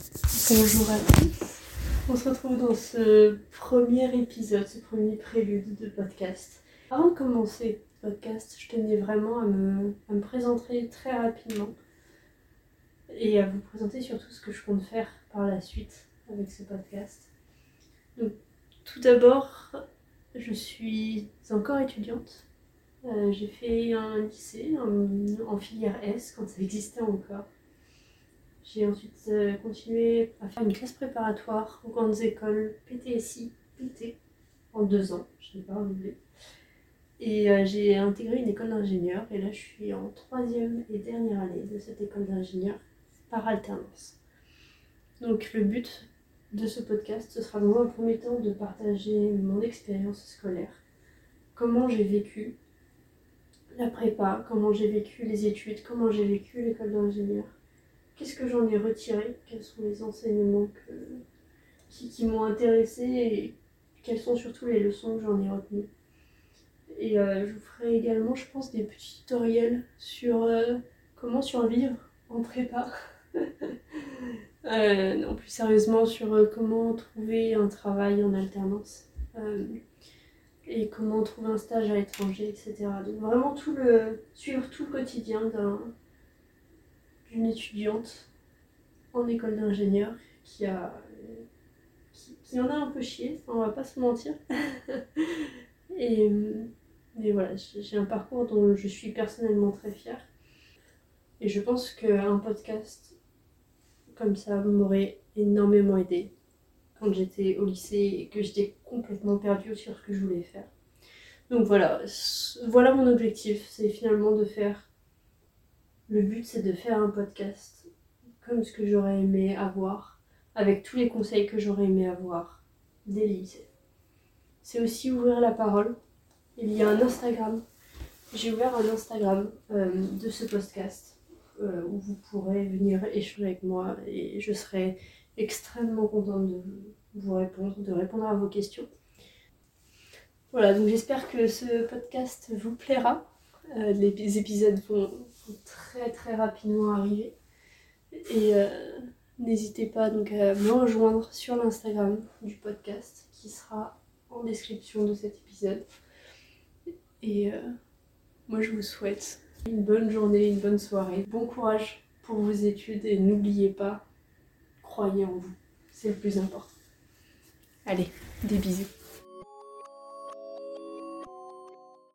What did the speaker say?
Bonjour à tous. On se retrouve dans ce premier épisode, ce premier prélude de podcast. Avant de commencer ce podcast, je tenais vraiment à me, présenter très rapidement et à vous présenter surtout ce que je compte faire par la suite avec ce podcast. Tout d'abord, je suis encore étudiante. Euh, j'ai fait un lycée en, en filière S quand ça existait encore. J'ai ensuite euh, continué à faire une classe préparatoire aux grandes écoles PTSI, PT, en deux ans. Je n'ai pas renouvelé. Et euh, j'ai intégré une école d'ingénieur et là je suis en troisième et dernière année de cette école d'ingénieur par alternance. Donc le but de ce podcast, ce sera dans un premier temps de partager mon expérience scolaire, comment j'ai vécu la prépa, comment j'ai vécu les études, comment j'ai vécu l'école d'ingénieur, qu'est-ce que j'en ai retiré, quels sont les enseignements que, qui, m'ont intéressé et quelles sont surtout les leçons que j'en ai retenues? Et euh, je vous ferai également, je pense, des petits tutoriels sur euh, comment survivre en prépa. euh, non, plus sérieusement, sur comment trouver un travail en alternance. Et comment trouver un stage à l'étranger, etc. Donc vraiment tout le, suivre tout le quotidien d'un, d'une étudiante en école d'ingénieur qui a qui, en a un peu chié, on va pas se mentir. et, et voilà, j'ai un parcours dont je suis personnellement très fière. Et je pense qu'un podcast comme ça m'aurait énormément aidé quand j'étais au lycée et que j'étais complètement perdue sur ce que je voulais faire. Donc voilà, voilà mon objectif, c'est finalement de faire. Le but c'est de faire un podcast comme ce que j'aurais aimé avoir, avec tous les conseils que j'aurais aimé avoir dès. C'est aussi ouvrir la parole. Il y a un Instagram. J'ai ouvert un Instagram euh, de ce podcast euh, où vous pourrez venir échanger avec moi et je serai extrêmement contente de vous répondre, de répondre à vos questions. Voilà, donc j'espère que ce podcast vous plaira. Euh, les épisodes vont, très très rapidement arriver. Et euh, n'hésitez pas donc à me rejoindre sur l'Instagram du podcast qui sera en description de cet épisode. Et euh, moi je vous souhaite une bonne journée, une bonne soirée. Bon courage pour vos études et n'oubliez pas, croyez en vous. C'est le plus important. Allez, des bisous.